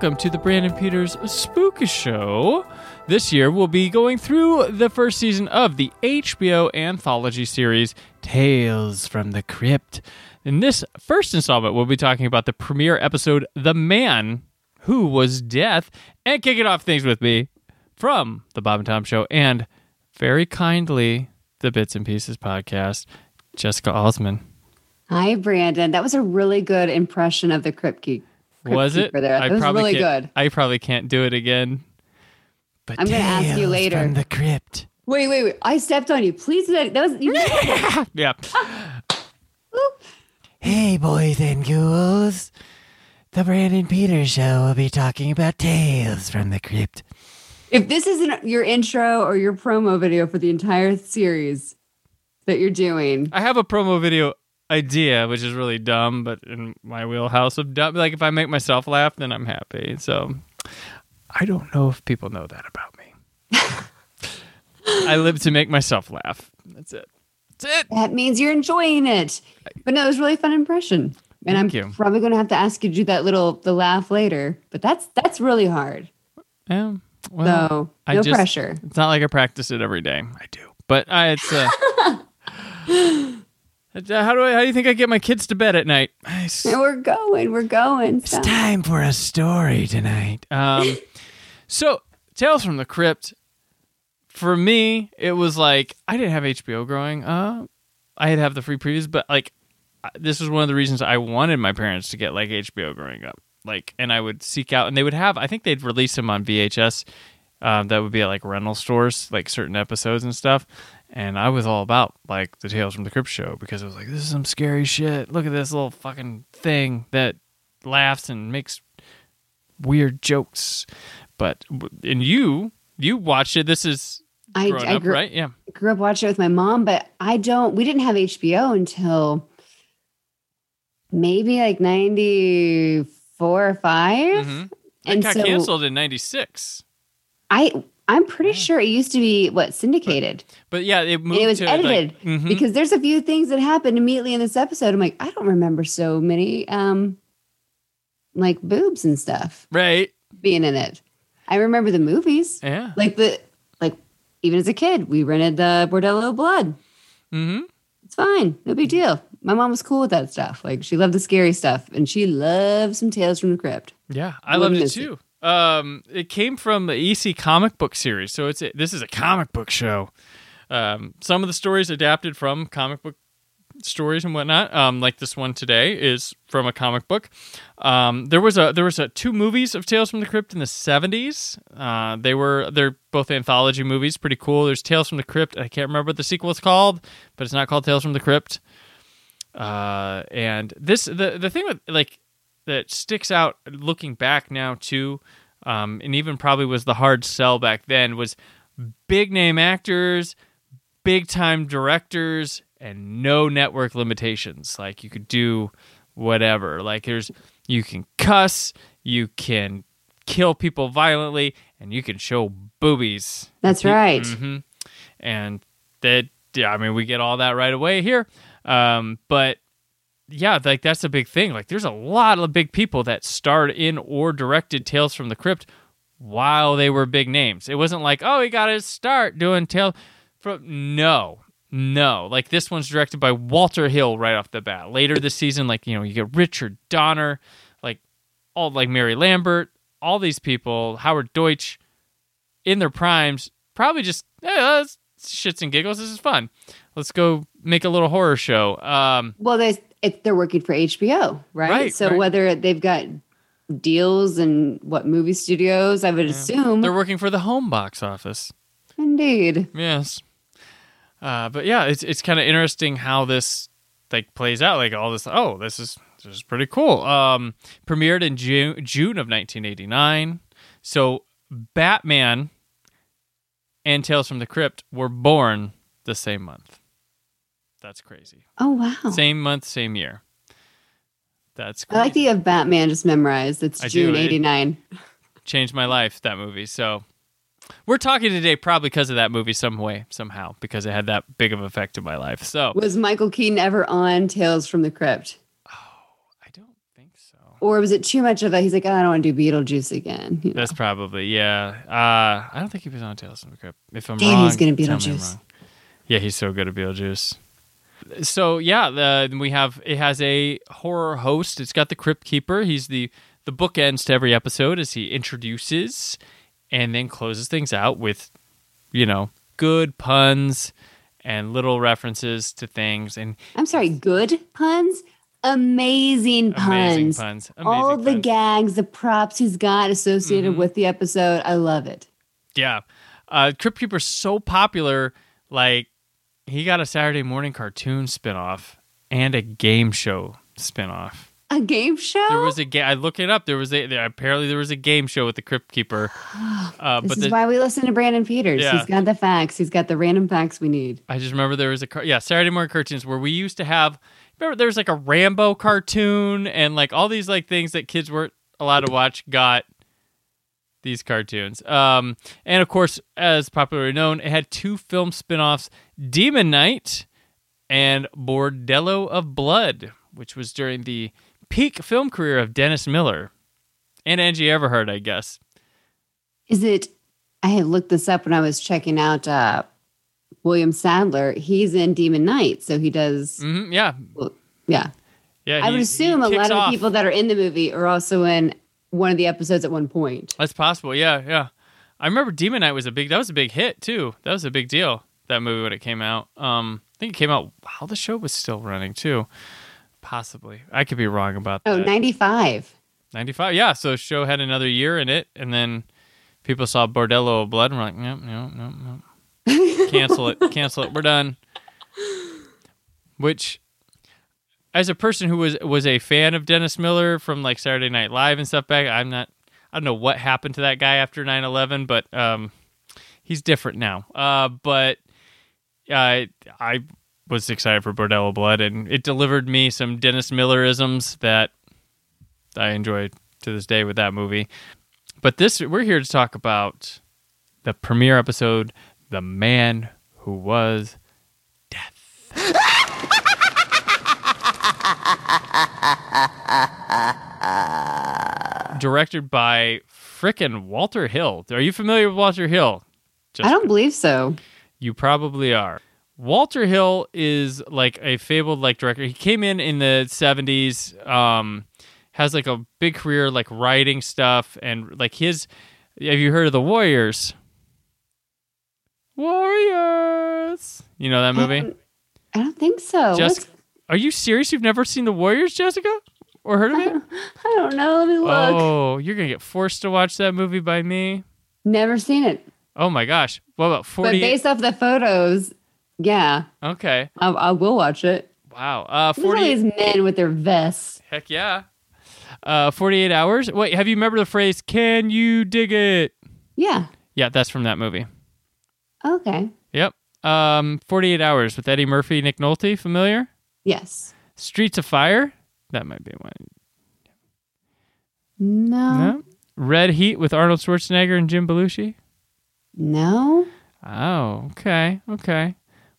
Welcome to the Brandon Peters Spook Show. This year, we'll be going through the first season of the HBO anthology series Tales from the Crypt. In this first installment, we'll be talking about the premiere episode, The Man Who Was Death, and kicking off things with me from The Bob and Tom Show and very kindly, the Bits and Pieces podcast, Jessica Alsman. Hi, Brandon. That was a really good impression of the Crypt Keep. Was it? There. That was really good. I probably can't do it again. But I'm gonna ask you later. From the crypt. Wait, wait, wait. I stepped on you. Please, that that was you. Yeah. Hey, boys and ghouls. The Brandon Peters Show will be talking about tales from the crypt. if this isn't your intro or your promo video for the entire series that you're doing, I have a promo video idea, which is really dumb, but in my wheelhouse of dumb. Like, if I make myself laugh, then I'm happy. So, I don't know if people know that about me. I live to make myself laugh. That's it. That's it. that means you're enjoying it. But no, it was a really fun impression. And Thank I'm you. probably going to have to ask you to do that little the laugh later. But that's that's really hard. Yeah. Well, so I no just- pressure. It's not like I practice it every day. I do, but I, it's. It's, uh, how do I? How do you think I get my kids to bed at night? S- we're going. We're going. It's time for a story tonight. Um, so Tales from the Crypt. For me, it was like I didn't have HBO growing up. I had to have the free previews, but like this was one of the reasons I wanted my parents to get like HBO growing up. Like, and I would seek out, and they would have. I think they'd release them on VHS. Um, that would be at like rental stores, like certain episodes and stuff. And I was all about like the Tales from the Crypt show because it was like this is some scary shit. Look at this little fucking thing that laughs and makes weird jokes. But and you you watched it. This is I, I up, grew, right? Yeah. grew up watching it with my mom, but I don't. We didn't have HBO until maybe like ninety four or 5 hmm It And got so canceled in '96. I I'm pretty sure it used to be what syndicated. But yeah, it and it was to like- edited Mhm. because there's a few things that happened immediately in this episode. I'm like, I don't remember so many um like boobs and stuff right. being in it. I remember the movies. Yeah. Like the like even as a kid, we rented the Bordello Blood. Mm-hmm. It's fine. No big deal. My mom was cool with that stuff. Like she loved the scary stuff and she loved some Tales from the Crypt. Yeah, I Wouldn't loved it too. it. Um, it came from the EC comic book series, so it's a, this is a comic book show. Um, some of the stories adapted from comic book stories and whatnot. Um, like this one today is from a comic book. Um, there was a there was a two movies of Tales from the Crypt in the seventies. Uh, they were they're both anthology movies, pretty cool. There's Tales from the Crypt. I can't remember what the sequel is called, but it's not called Tales from the Crypt. Uh, and this the the thing with like that sticks out looking back now too, um, and even probably was the hard sell back then was big name actors, big time directors, and no network limitations. Like you could do whatever. Like there's you can cuss, you can kill people violently, and you can show boobies. That's right. hmm And that, yeah, I mean, we get all that right away here. Um, but yeah, like that's a big thing. Like, there's a lot of big people that starred in or directed Tales from the Crypt while they were big names. It wasn't like, oh, he got his start doing Tales from. No, no. Like this one's directed by Walter Hill right off the bat. Later this season, like you know, you get Richard Donner, like all like Mary Lambert, all these people, Howard Deutch, in their primes, probably just hey, let's shits and giggles. This is fun. Let's go make a little horror show. Um, Well, they it, they're working for HBO, right? Right, so right. whether they've got deals and what movie studios. I would assume. They're working for the home box office. Indeed. Yes. Uh, but yeah, it's it's kind of interesting how this like plays out. Like all this. Oh, this is this is pretty cool. Um, premiered in June June of 1989. So Batman and Tales from the Crypt were born the same month. That's crazy. Oh wow. Same month, same year. That's I like the of Batman just memorized. It's I June '89. changed my life that movie. So we're talking today probably because of that movie some way somehow because it had that big of effect in my life. So Was Michael Keaton ever on Tales from the Crypt, Oh, I don't think so. or was it too much of a? He's like, "Oh, I don't want to do Beetlejuice again. You know? That's probably yeah. Uh, I don't think he was on Tales from the Crypt. If I'm Damn, wrong, he's gonna Beetlejuice. wrong. Yeah, he's so good at Beetlejuice. So yeah, the, we have it has a horror host. It's got the Crypt Keeper. He's the the bookends to every episode as he introduces and then closes things out with, you know, good puns and little references to things and I'm sorry, good puns, amazing puns. amazing puns. Amazing All the gags, the props he's got associated Mm-hmm. with the episode. I love it. Yeah. Uh, Crypt Keeper's so popular, like, he got a Saturday morning cartoon spinoff and a game show spinoff. A game show. There was a game. I look it up. There was a there, apparently there was a game show with the Crypt Keeper. Uh, this but is the, why we listen to Brandon Peters. Yeah. He's got the facts. He's got the random facts we need. I just remember there was a car- yeah Saturday morning cartoons where we used to have. Remember there was like a Rambo cartoon and like all these like things that kids weren't allowed to watch got these cartoons. Um, and of course, as popularly known, it had two film spin-offs, Demon Knight and Bordello of Blood, which was during the peak film career of Dennis Miller and Angie Everhart, I guess. Is it? I had looked this up when I was checking out uh, William Sadler. He's in Demon Knight, so he does. hmm yeah, Well, yeah, yeah. I would he- assume a lot of off. the people that are in the movie are also in one of the episodes at one point. That's possible. Yeah, yeah. I remember Demon Knight was a big. That was a big hit too. That was a big deal. That movie when it came out. Um, I think it came out while the show was still running too. Possibly. I could be wrong about Oh, that. 95. 95. Yeah. So show had another year in it, and then people saw Bordello of Blood and were like, nope, nope, nope, nope. Cancel it. Cancel it. We're done. Which, as a person who was was a fan of Dennis Miller from like Saturday Night Live and stuff back, I'm not. I don't know what happened to that guy after 9/11, but um, he's different now. Uh, but uh, I was excited for Bordello Blood, and it delivered me some Dennis Millerisms that I enjoy to this day with that movie. But this, we're here to talk about the premiere episode, "The Man Who Was Death." Directed by frickin' Walter Hill. Are you familiar with Walter Hill? Just I don't believe so. you probably are. Walter Hill is like a fabled like director. He came in in the 70s um has like a big career like writing stuff and like his have you heard of The Warriors? Warriors. You know that I movie? don't, I don't think so. Jessica, are you serious? You've never seen The Warriors, Jessica? Or heard of it? I don't know. Let me look. Oh, you're going to get forced to watch that movie by me. Never seen it. Oh my gosh. What about forty? But based off the photos, yeah, Okay. I, I will watch it. Wow. Uh Look 40 these men with their vests. Heck yeah. Uh, 48 hours. Wait, have you remember the phrase, can you dig it? Yeah. Yeah, that's from that movie. Okay. Yep. Um, 48 hours with Eddie Murphy, Nick Nolte, familiar? Yes. Streets of Fire. That might be one. No. No. Red Heat with Arnold Schwarzenegger and Jim Belushi. No. Oh, okay. Okay.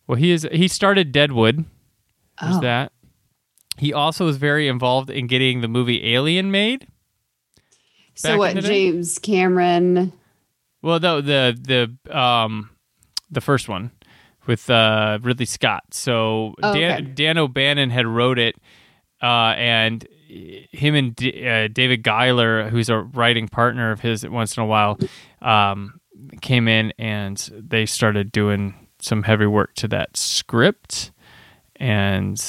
Well, he is he started Deadwood. There's Oh. that. He also was very involved in getting the movie Alien made. So what? in the day? James Cameron. Well, no, the the um the first one with uh Ridley Scott. So Oh, Dan, okay. Dan O'Bannon had wrote it, uh, and him and D- uh, David Giler, who's a writing partner of his, once in a while, um, came in and they started doing some heavy work to that script, and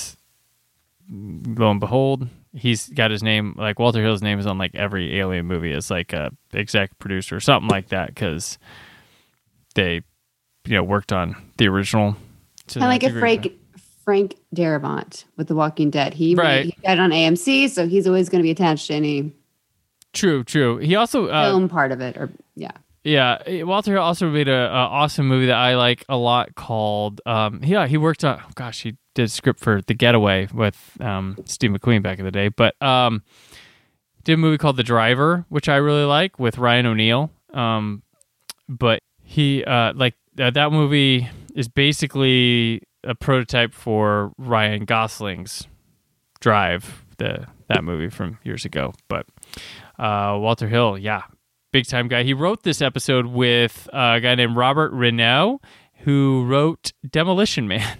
lo and behold, he's got his name like Walter Hill's name is on like every Alien movie as like a exec producer or something like that because they you know worked on the original. to Kind of like a. Frank Frank Darabont with The Walking Dead. He Right. he on AMC, so he's always going to be attached to any True, true. He also uh, film part of it. Or yeah, Yeah, Walter also made a, a awesome movie that I like a lot called. Um, yeah, he worked on. Gosh, he did a script for The Getaway with um, Steve McQueen back in the day, but um, did a movie called The Driver, which I really like with Ryan O'Neal. Um, but he uh, like uh, that movie is basically a prototype for Ryan Gosling's Drive, the that movie from years ago. But uh, Walter Hill, yeah, big time guy. He wrote this episode with a guy named Robert Reneau, who wrote Demolition Man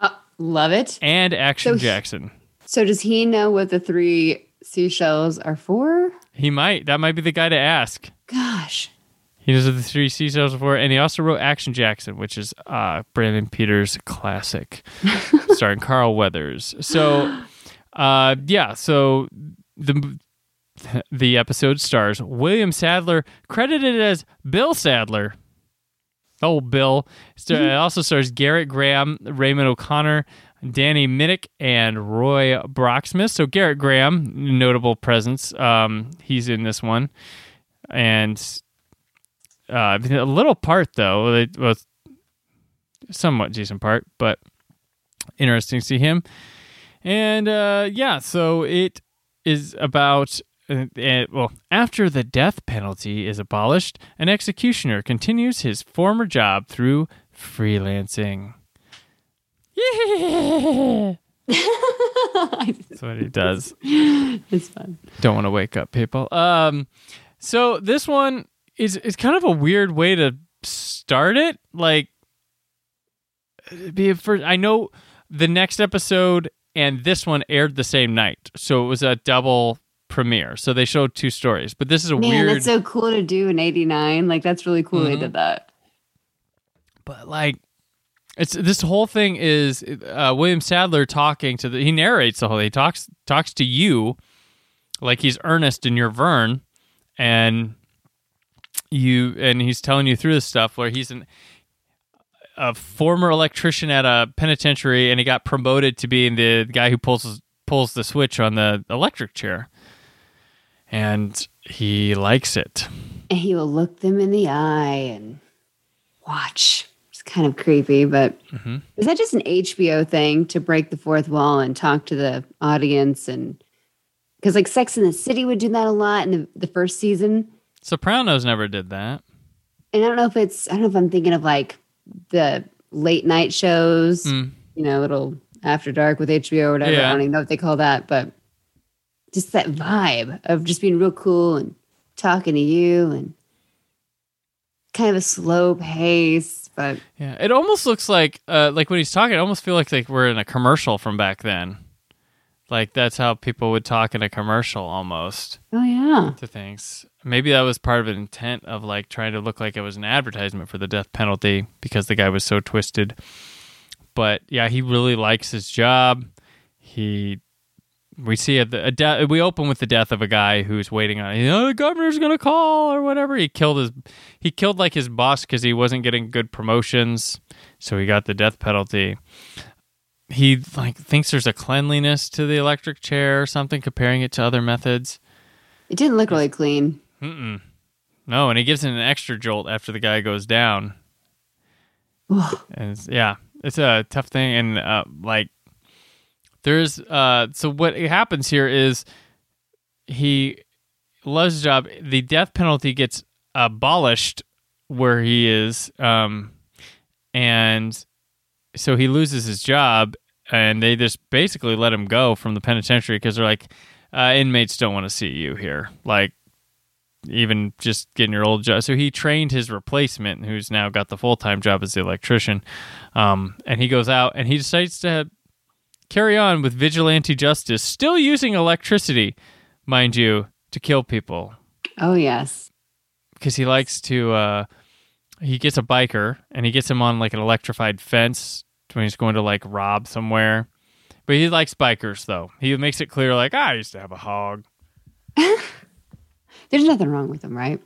uh, love it. and Action So he- Jackson. So does he know what the three seashells are for? He might. That might be the guy to ask. Gosh, He knows the three seashells before, and he also wrote Action Jackson, which is uh, Brandon Peters' classic, starring Carl Weathers. So, uh, yeah, so the the episode stars William Sadler, credited as Bill Sadler. Oh, Bill. Star- It also stars Gerrit Graham, Raymond O'Connor, Danny Minnick, and Roy Brocksmith. So Gerrit Graham, notable presence. Um, he's in this one, and uh, a little part though. It was somewhat decent part, but interesting to see him. And uh, yeah, so it is about. Uh, uh, well, after the death penalty is abolished, an executioner continues his former job through freelancing. Yeah, that's what he does. it's fun. Don't want to wake up people. Um, so this one is is kind of a weird way to start it. Like, be for I know the next episode and this one aired the same night, so it was a double premiere. So they showed two stories, but this is a weird. Man, weird. that's so cool to do in '89. Like that's really cool they Mhm. did that. but like it's this whole thing is uh, William Sadler talking to the he narrates the whole he talks talks to you like he's Ernest and you're Vern and you and he's telling you through this stuff where he's an a former electrician at a penitentiary and he got promoted to being the guy who pulls pulls the switch on the electric chair and he likes it And he will look them in the eye and watch. It's kind of creepy, but Mhm. is that just an HBO thing to break the fourth wall and talk to the audience? And because like Sex in the City would do that a lot in the, the first season. Sopranos never did that And I don't know if it's, I don't know if I'm thinking of like the late night shows, Mm. you know, little after dark with HBO or whatever. Yeah. I don't even know what they call that, but just that vibe of just being real cool and talking to you and kind of a slow pace, but Yeah, it almost looks like uh, like when he's talking, I almost feel like like we're in a commercial from back then. Like that's how people would talk in a commercial almost oh yeah. to things. Maybe that was part of an intent of like trying to look like it was an advertisement for the death penalty because the guy was so twisted. But yeah, he really likes his job. He we see a, a de- we open with the death of a guy who's waiting on you know the governor's gonna call or whatever he killed his he killed like his boss because he wasn't getting good promotions so he got the death penalty he like thinks there's a cleanliness to the electric chair or something comparing it to other methods It didn't look really clean. Mm-mm. no and he gives it an extra jolt after the guy goes down and it's, yeah it's a tough thing and uh, like there's uh so what happens here is he loves his job the death penalty gets abolished where he is um and so he loses his job and they just basically let him go from the penitentiary because they're like uh, inmates don't want to see you here like even just getting your old job. So he trained his replacement, who's now got the full time job as the electrician. Um, and he goes out and he decides to carry on with vigilante justice, still using electricity, mind you, to kill people Oh yes. because he likes to. Uh, he gets a biker and he gets him on like an electrified fence when he's going to like rob somewhere. But he likes bikers, though. He makes it clear, like, I used to have a hog. There's nothing wrong with him, right?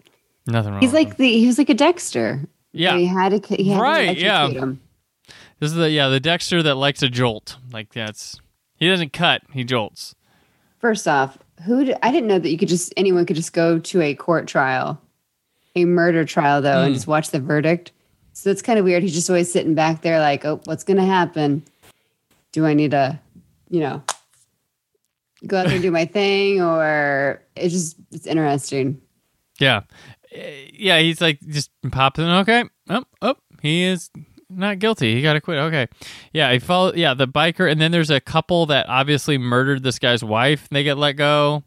Nothing wrong. He's like him. the he was like a Dexter. Yeah. he had a he had Right, to yeah. him. this is the yeah the Dexter that likes a jolt. Like that's he doesn't cut, he jolts. First off, who I didn't know that you could just anyone could just go to a court trial, a murder trial though, Hmm. and just watch the verdict. So it's kind of weird. He's just always sitting back there, like, oh, what's gonna happen? Do I need to, you know, go out there and do my thing, or it's just it's interesting. Yeah, Eh, yeah. He's like just pops in. Okay, oh, oh, he is not guilty. He got to quit. Okay, yeah. He follow. Yeah, the biker, and then there's a couple that obviously murdered this guy's wife. And They get let go,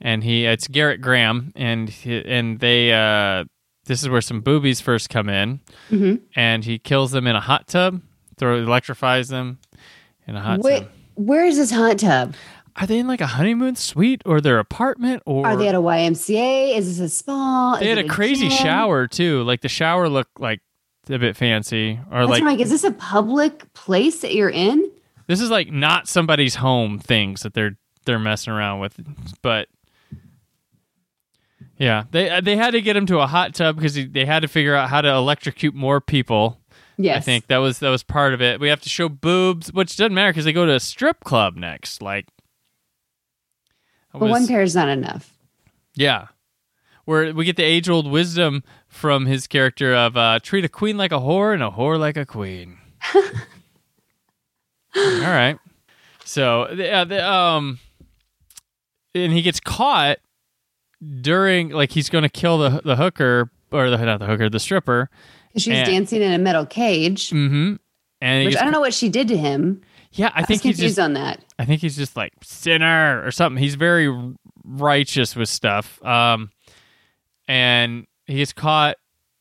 and he it's Gerrit Graham, and he, and they. uh This is where some boobies first come in, Mhm. and he kills them in a hot tub. Throw electrifies them in a hot Wait, tub. where is this hot tub? Are they in like a honeymoon suite or their apartment or Are they at a YMCA? Is this a spa? They Is had a crazy gym? shower too. Like the shower looked like a bit fancy, or That's like right. Is this a public place that you're in? this is like not somebody's home things that they're they're messing around with. But yeah, they uh, they had to get him to a hot tub because they had to figure out how to electrocute more people. Yes. I think that was that was part of it. We have to show boobs, which doesn't matter because they go to a strip club next. Like, But one pair is not enough. Yeah. Where we get the age old wisdom from his character of uh, treat a queen like a whore and a whore like a queen. All right. So, yeah, the, um, and he gets caught during, like, he's going to kill the the hooker, or the, not the hooker, the stripper. She's And- dancing in a metal cage, Mm-hmm. And which gets- I don't know what she did to him. yeah, I I think he's confused just, on that. I think he's just like sinner or something. He's very righteous with stuff. Um, and he gets caught,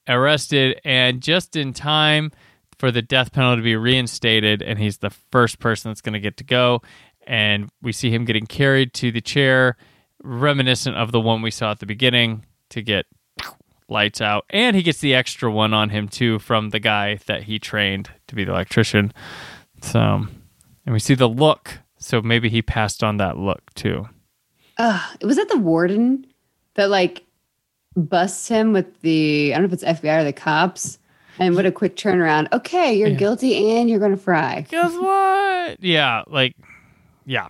arrested, and just in time for the death penalty to be reinstated. And he's the first person that's going to get to go. And we see him getting carried to the chair, reminiscent of the one we saw at the beginning to get lights out. And he gets the extra one on him too from the guy that he trained to be the electrician. So, and we see the look. So maybe he passed on that look too. Ugh, was that the warden that like busts him with the I don't know if it's FBI or the cops? And what a quick turnaround. Okay, you're Yeah. guilty and you're going to fry. Guess what? Yeah, like, yeah.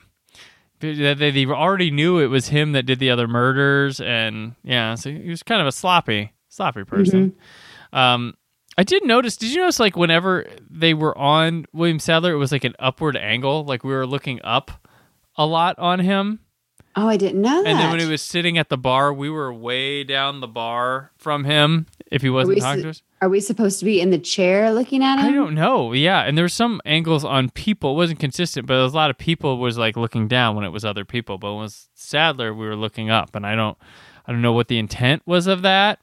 They, they, they already knew it was him that did the other murders, and yeah, so he was kind of a sloppy, sloppy person. Um, I did notice. Did you notice, like, whenever they were on William Sadler, it was like an upward angle, like we were looking up a lot on him. Oh, I didn't know that. And then when he was sitting at the bar, we were way down the bar from him. If he wasn't talking to us, Are we supposed to be in the chair looking at him? I don't know. Yeah, and there were some angles on people. It wasn't consistent, but there was a lot of people was like looking down when it was other people. But when it was Sadler, we were looking up, and I don't, I don't know what the intent was of that.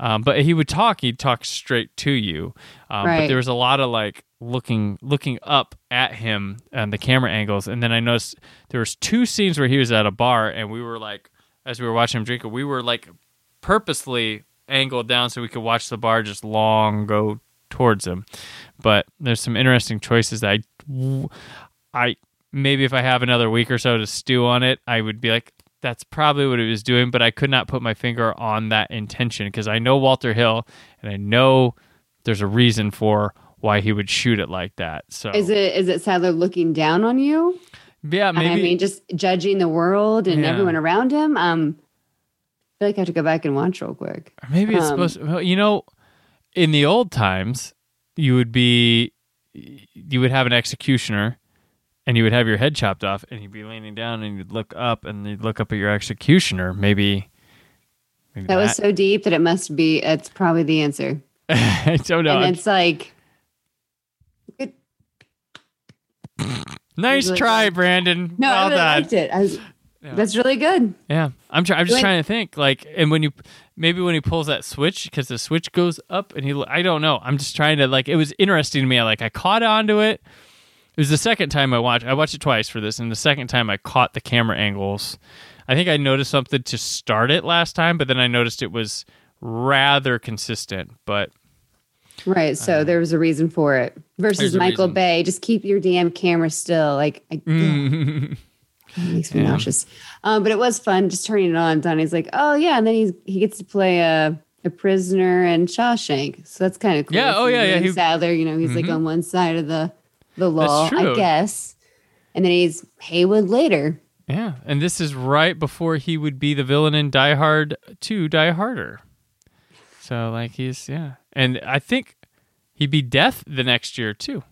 Um, but he would talk. He'd talk straight to you. Um, But there was a lot of like looking, looking up at him and the camera angles. And then I noticed there was two scenes where he was at a bar, and we were like, as we were watching him drink it, we were like purposely angled down so we could watch the bar just long go towards him. But there's some interesting choices that I, I maybe if I have another week or so to stew on it, I would be like, that's probably what he was doing. But I could not put my finger on that intention because I know Walter Hill and I know there's a reason for why he would shoot it like that. So Is it is it Sadler looking down on you? yeah, maybe I mean, just judging the world and Yeah. everyone around him. Um, feel like I have to go back and watch real quick. Or maybe it's Um, supposed to, well, you know, in the old times, you would be, you would have an executioner and you would have your head chopped off and you'd be leaning down and you'd look up and you'd look up at your executioner. Maybe, maybe That that, was so deep that it must be. It's probably the answer. I don't know. and it's like, it, nice try. Brandon. no, well I really done. liked it. I was, Yeah. That's really good. Yeah, I'm trying. I'm just trying to think. Like, and when you maybe when he pulls that switch because the switch goes up and he, I don't know. I'm just trying to like. It was interesting to me. I like I caught onto it. It was the second time I watched. I watched it twice for this, and the second time I caught the camera angles. I think I noticed something to start it last time, but then I noticed it was rather consistent. But Right. So Uh, there was a reason for it. Versus Michael reason. Bay, just keep your damn camera still. Like, I, Mm. It makes me Yeah. nauseous. Um, but it was fun just turning it on. Donnie's like, oh yeah, and then he's he gets to play a a prisoner in Shawshank. So that's kind of cool. Yeah, oh, yeah, yeah, he- Sadler, you know, he's like Mhm. on one side of the the law. I guess. And then he's Haywood later. Yeah, and this is right before he would be the villain in Die Hard 2, Die Harder. So like he's yeah, and I think he'd be Death the next year too.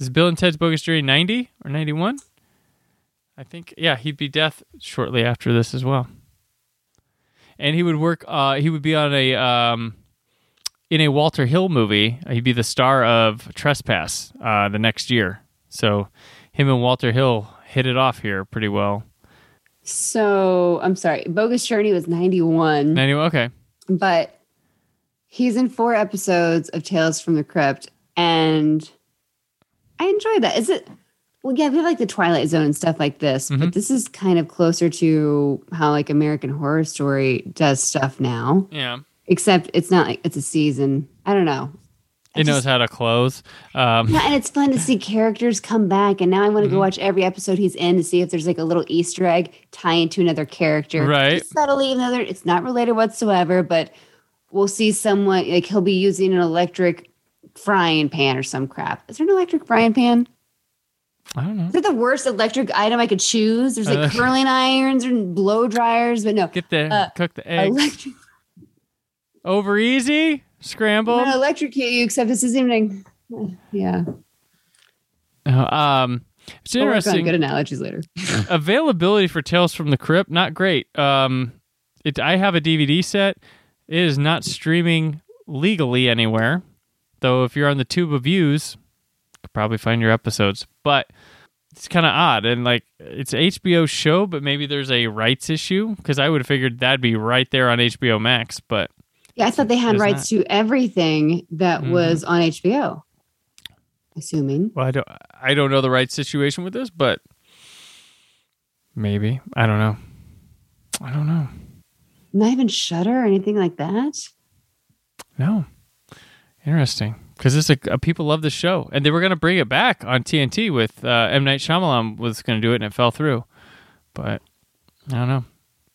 Is Bill and Ted's Bogus Journey ninety or ninety one? I think yeah, he'd be Death shortly after this as well. And he would work. Uh, he would be on a um, in a Walter Hill movie. He'd be the star of Trespass uh, the next year. So him and Walter Hill hit it off here pretty well. So I'm sorry, Bogus Journey was 91. Anyway, okay. but he's in four episodes of Tales from the Crypt, and I enjoy that. Is it? Well, yeah, we have like the Twilight Zone and stuff like this, Mhm. but this is kind of closer to how like American Horror Story does stuff now. Yeah. Except it's not like it's a season. I don't know. I It knows how to close. Um, Yeah, and it's fun to see characters come back. And now I want to Mhm. go watch every episode he's in to see if there's like a little Easter egg tying to another character. Right. Just subtly, another. It's not related whatsoever, but we'll see someone like he'll be using an electric frying pan or some crap. Is there an electric frying pan? I don't know. Is that the worst electric item I could choose? There's like Uh, curling irons and blow dryers, but no. Get the Uh, cook the eggs Electric, over easy, I'm scrambled. gonna electrocute you, except this isn't even. Yeah, Uh, um, it's work interesting. good analogies later. Availability for Tales from the Crypt not great. Um, it I have a DVD set. It is not streaming legally anywhere, though. If you're on the Tube of Views, you could probably find your episodes. But it's kind of odd, and like it's HBO show, but maybe there's a rights issue because I would have figured that'd be right there on HBO Max, but. Yeah, I thought they had rights to everything that Mhm. was on HBO. Assuming. Well, I don't. I don't know the right situation with this, but maybe I don't know. I don't know. Not even Shutter or anything like that. No, interesting because this a, a, people love the show, and they were going to bring it back on TNT with uh, M Night Shyamalan was going to do it, and it fell through. But I don't know.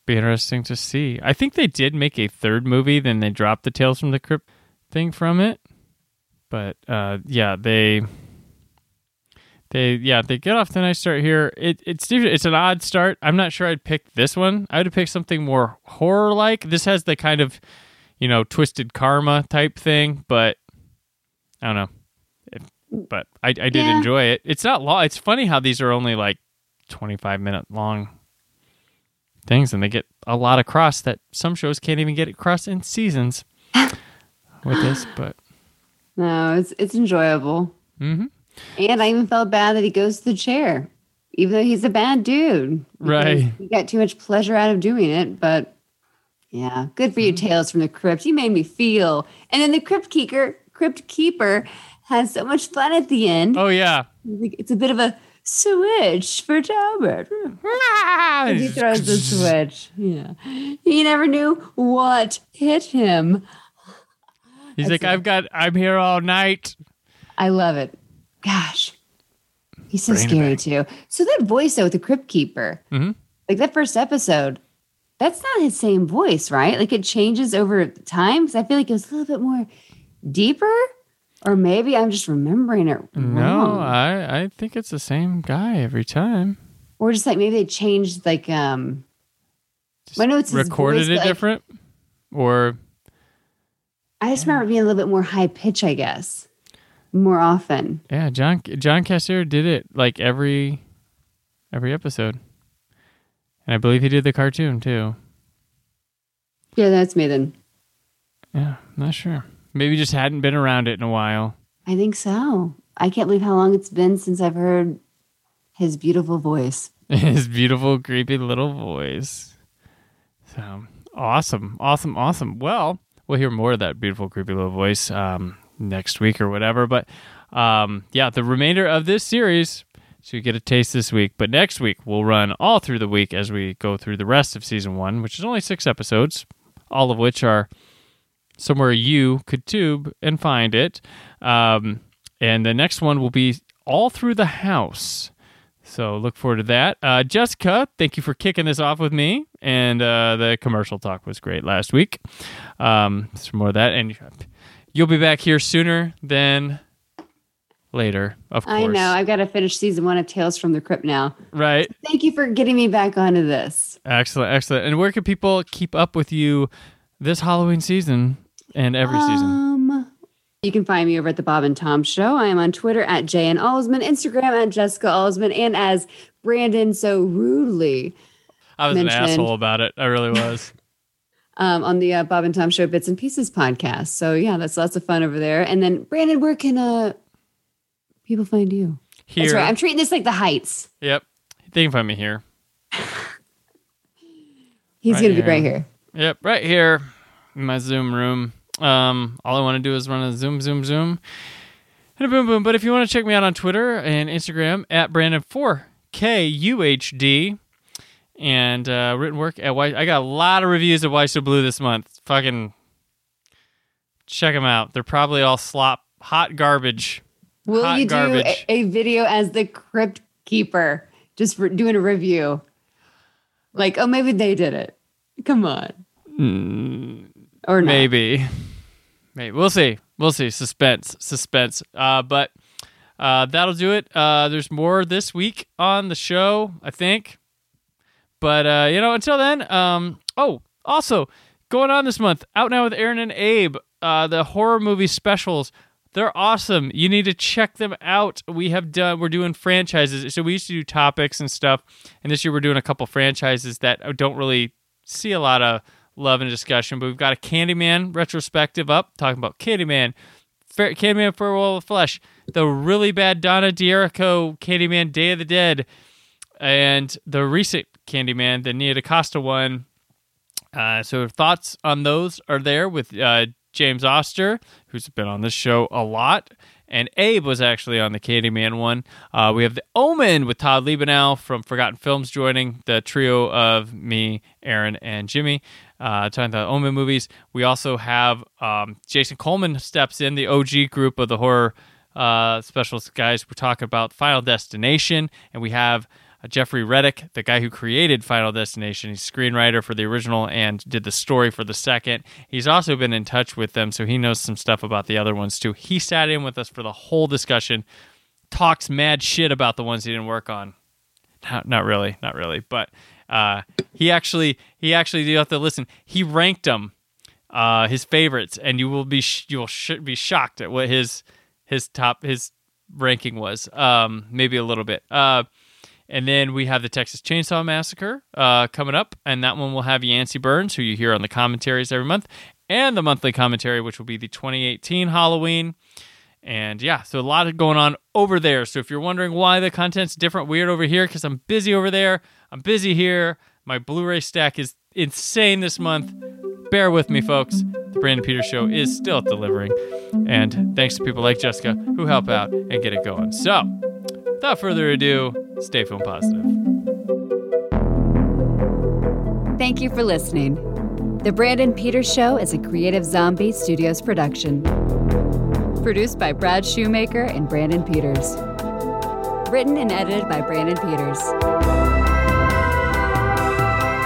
Be interesting to see. I think they did make a third movie, then they dropped the Tales from the Crypt thing from it. But uh, yeah, they they yeah they get off the nice start here. It it's it's an odd start. I'm not sure I'd pick this one. I would have picked something more horror like. This has the kind of you know twisted karma type thing, but I don't know. If, but I I did Yeah. enjoy it. It's not long. It's funny how these are only like 25 minute long things, and they get a lot across that some shows can't even get across in seasons with this. But No, it's it's enjoyable. hmm And I even felt bad that he goes to the chair, even though he's a bad dude. Right. He got too much pleasure out of doing it, but yeah, good for you, Mm-hmm. Tales from the Crypt. You made me feel. And then the Crypt Keeper, Crypt Keeper has so much fun at the end. oh yeah, It's a bit of a switch for Talbot. And he throws the switch. Yeah. He never knew what hit him. He's like, it. I've got, I'm here all night. I love it. Gosh. He's so Bring it scary too. So that voice though with the Crypt Keeper, Mhm. like that first episode, that's not his same voice, right? Like it changes over time. Because I feel like it was a little bit more deeper. Or maybe I'm just remembering it wrong. No. I, I think it's the same guy every time. or just like maybe they changed like um I know it's recorded voice, it like- different, or I just remember it being a little bit more high pitch, I guess. More often. yeah, John John Kassir did it like every every episode, and I believe he did the cartoon too. Yeah, that's me then. Yeah, not sure. Maybe just hadn't been around it in a while. I think so. I can't believe how long it's been since I've heard his beautiful voice. His beautiful, creepy little voice. So awesome, awesome, awesome. Well, we'll hear more of that beautiful, creepy little voice um, next week or whatever. But um, yeah, the remainder of this series, so you get a taste this week. But next week we'll run all through the week as we go through the rest of season one, which is only six episodes, all of which are somewhere you could tube and find it. Um, and the next one will be all through the house. So look forward to that. Uh, Jessica, thank you for kicking this off with me. And uh, the commercial talk was great last week. Um, some more of that. And you'll be back here sooner than later, of course. I know. I've got to finish season one of Tales from the Crypt now. Right. Thank you for getting me back onto this. Excellent. Excellent. And where can people keep up with you this Halloween season and every season? Um, you can find me over at the Bob and Tom Show. I am on Twitter at JN Alsman, Instagram at Jessica Alsman, and as Brandon so rudely I was an mentioned- asshole about it. I really was. um, on the uh, Bob and Tom Show Bits and Pieces podcast. So yeah, that's lots of fun over there. And then Brandon, where can uh people find you? Here. That's right. I'm treating this like the Heights. Yep. They can find me here. He's Right gonna be here. right here. Yep, right here in my Zoom room. Um, all I want to do is run a Zoom, Zoom, Zoom, and a boom, boom. But if you want to check me out on Twitter and Instagram at Brandon4KUHD and uh, written work at Why. I got a lot of reviews of Why So Blu this month. Fucking check them out. They're probably all slop, hot garbage. Will Hot you do a, a video as the crypt keeper, just for doing a review? Like, oh, maybe they did it. Come on. Or not. Maybe. Maybe. We'll see. We'll see. Suspense. Suspense. Uh, but uh, that'll do it. Uh, there's more this week on the show, I think. But, uh, you know, until then, um, oh, also, going on this month, Out Now with Aaron and Abe, uh, the horror movie specials. They're awesome. You need to check them out. We have done, we're doing franchises. So we used to do topics and stuff. And this year we're doing a couple franchises that don't really see a lot of love and discussion. But we've got a Candyman retrospective up, talking about Candyman, Fair, Candyman World of Flesh, the really bad Donna D'Errico Candyman Day of the Dead, and the recent Candyman, the Nia DaCosta one. Uh, so thoughts on those are there with uh, James Oster, who's been on this show a lot, and Abe was actually on the Candyman one. Uh, we have the Omen with Todd Liebenow from Forgotten Films joining the trio of me, Aaron, and Jimmy. Uh, talking about Omen movies. We also have um, Jason Coleman steps in the OG group of the horror uh, specialist guys. We're talking about Final Destination, and we have uh, Jeffrey Reddick, the guy who created Final Destination. He's screenwriter for the original and did the story for the second. He's also been in touch with them, so he knows some stuff about the other ones too. He sat in with us for the whole discussion, talks mad shit about the ones he didn't work on. Not, not really, not really, but uh, he actually, he actually, you have to listen. He ranked them, uh, his favorites, and you will be, sh- you will sh- be shocked at what his, his top, his ranking was. Um, maybe a little bit. Uh, and then we have the Texas Chainsaw Massacre uh, coming up, and that one will have Yancey Burns, who you hear on the commentaries every month, and the monthly commentary, which will be the 2018 Halloween. And yeah, so a lot going on over there. So if you're wondering why the content's different, weird over here, because I'm busy over there, I'm busy here. My Blu-ray stack is insane this month. Bear with me, folks. The Brandon Peters Show is still delivering, and thanks to people like Jessica who help out and get it going. So, without further ado, stay film positive. Thank you for listening. The Brandon Peters Show is a Creative Zombie Studios production. Produced by Brad Shoemaker and Brandon Peters. Written and edited by Brandon Peters.